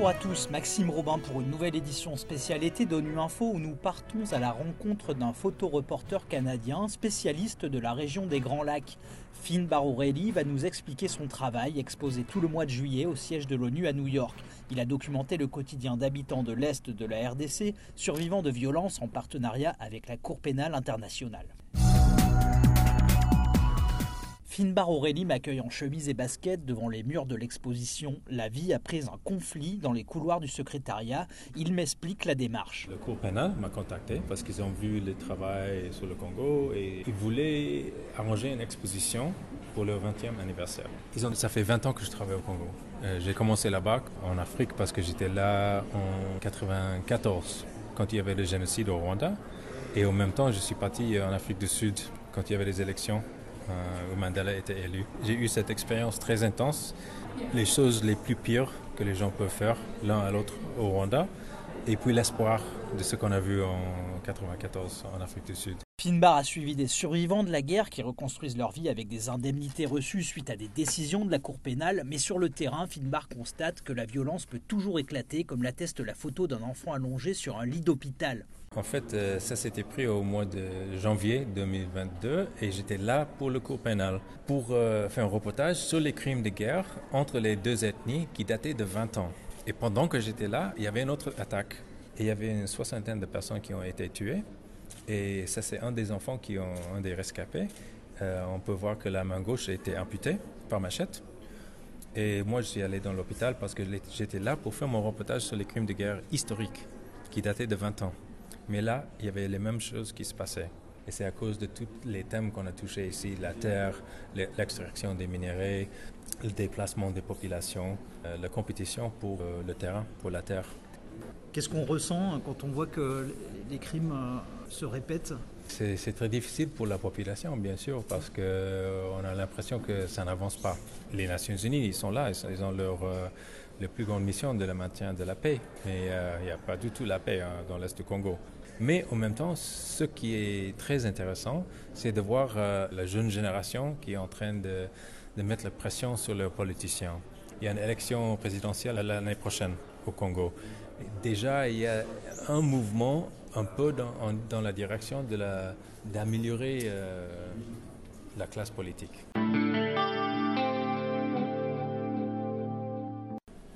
Bonjour à tous, Maxime Robin pour une nouvelle édition spéciale été d'ONU Info où nous partons à la rencontre d'un photoreporter canadien spécialiste de la région des Grands Lacs. Finn Barorelli va nous expliquer son travail exposé tout le mois de juillet au siège de l'ONU à New York. Il a documenté le quotidien d'habitants de l'Est de la RDC survivant de violences en partenariat avec la Cour pénale internationale. Finbar Aurélie m'accueille en chemise et basket devant les murs de l'exposition La vie après un conflit dans les couloirs du secrétariat. Il m'explique la démarche. Le cours pénal m'a contacté parce qu'ils ont vu le travail sur le Congo et ils voulaient arranger une exposition pour leur 20e anniversaire. ça fait 20 ans que je travaille au Congo. Euh, j'ai commencé là-bas en Afrique parce que j'étais là en 94 quand il y avait le génocide au Rwanda. Et en même temps, je suis parti en Afrique du Sud quand il y avait les élections où Mandela était élu. J'ai eu cette expérience très intense, les choses les plus pires que les gens peuvent faire l'un à l'autre au Rwanda, et puis l'espoir de ce qu'on a vu en 1994 en Afrique du Sud. Finbar a suivi des survivants de la guerre qui reconstruisent leur vie avec des indemnités reçues suite à des décisions de la Cour pénale, mais sur le terrain, Finbar constate que la violence peut toujours éclater, comme l'atteste la photo d'un enfant allongé sur un lit d'hôpital. En fait, euh, ça s'était pris au mois de janvier 2022 et j'étais là pour le cours pénal pour euh, faire un reportage sur les crimes de guerre entre les deux ethnies qui dataient de 20 ans. Et pendant que j'étais là, il y avait une autre attaque et il y avait une soixantaine de personnes qui ont été tuées. Et ça, c'est un des enfants qui ont un des rescapés. Euh, on peut voir que la main gauche a été amputée par machette. Et moi, je suis allé dans l'hôpital parce que j'étais là pour faire mon reportage sur les crimes de guerre historiques qui dataient de 20 ans. Mais là, il y avait les mêmes choses qui se passaient. Et c'est à cause de tous les thèmes qu'on a touchés ici, la terre, l'extraction des minéraux, le déplacement des populations, euh, la compétition pour euh, le terrain, pour la terre. Qu'est-ce qu'on ressent quand on voit que les crimes se répètent c'est très difficile pour la population, bien sûr, parce qu'on euh, a l'impression que ça n'avance pas. Les Nations Unies, ils sont là, ils ont leur, euh, plus grande mission de le maintien de la paix, mais euh, il n'y a pas du tout la paix hein, dans l'Est du Congo. Mais en même temps, ce qui est très intéressant, c'est de voir la jeune génération qui est en train de, de mettre la pression sur leurs politiciens. Il y a une élection présidentielle l'année prochaine au Congo. Déjà, il y a un mouvement un peu dans, la direction d'améliorer euh, la classe politique.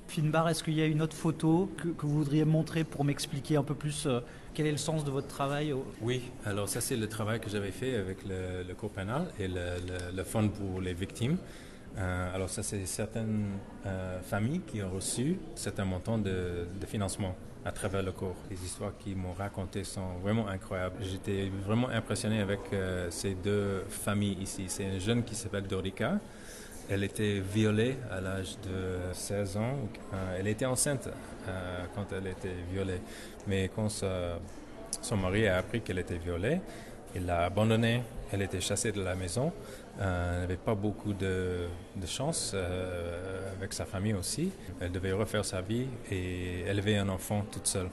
Finbar, est-ce qu'il y a une autre photo que, vous voudriez montrer pour m'expliquer un peu plus euh, quel est le sens de votre travail Oui, alors ça c'est le travail que j'avais fait avec le, le cours pénal et le, le, fonds pour les victimes. Euh, alors ça c'est certaines familles qui ont reçu certains montants de, de financement à travers le cours. Les histoires qu'ils m'ont racontées sont vraiment incroyables. J'étais vraiment impressionné avec euh, ces deux familles ici. C'est une jeune qui s'appelle Dorica. Elle était violée à l'âge de 16 ans. Euh, elle était enceinte euh, quand elle était violée. Mais quand son mari a appris qu'elle était violée, il l'a abandonnée. Elle était chassée de la maison. Euh, elle n'avait pas beaucoup de, chance euh, avec sa famille aussi. Elle devait refaire sa vie et élever un enfant toute seule.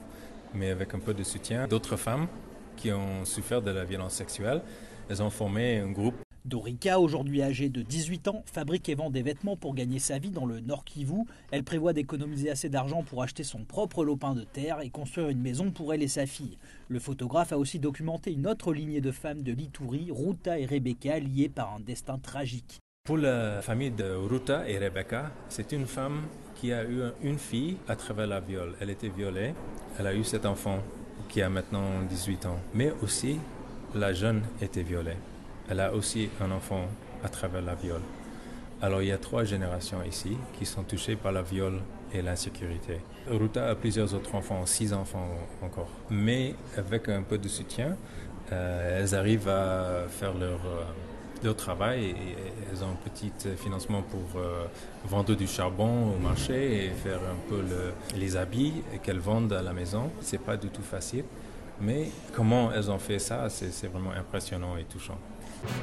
Mais avec un peu de soutien d'autres femmes qui ont souffert de la violence sexuelle, elles ont formé un groupe Dorica, aujourd'hui âgée de 18 ans, fabrique et vend des vêtements pour gagner sa vie dans le Nord Kivu. Elle prévoit d'économiser assez d'argent pour acheter son propre lopin de terre et construire une maison pour elle et sa fille. Le photographe a aussi documenté une autre lignée de femmes de l'Ituri, Ruta et Rebecca, liées par un destin tragique. Pour la famille de Ruta et Rebecca, c'est une femme qui a eu une fille à travers la viol. Elle était violée, elle a eu cet enfant qui a maintenant 18 ans. Mais aussi, la jeune était violée elle a aussi un enfant à travers la viol. Alors il y a trois générations ici qui sont touchées par la viol et l'insécurité. Ruta a plusieurs autres enfants, six enfants encore. Mais avec un peu de soutien, euh, elles arrivent à faire leur, euh, leur travail elles ont un petit financement pour euh, vendre du charbon au marché et faire un peu les habits qu'elles vendent à la maison. C'est pas du tout facile. Mais comment elles ont fait ça, c'est vraiment impressionnant et touchant.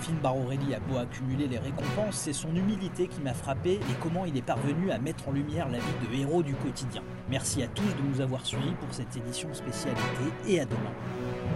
Finn Barorelli a beau accumuler les récompenses, c'est son humilité qui m'a frappé et comment il est parvenu à mettre en lumière la vie de héros du quotidien. Merci à tous de nous avoir suivis pour cette édition spécialité et à demain.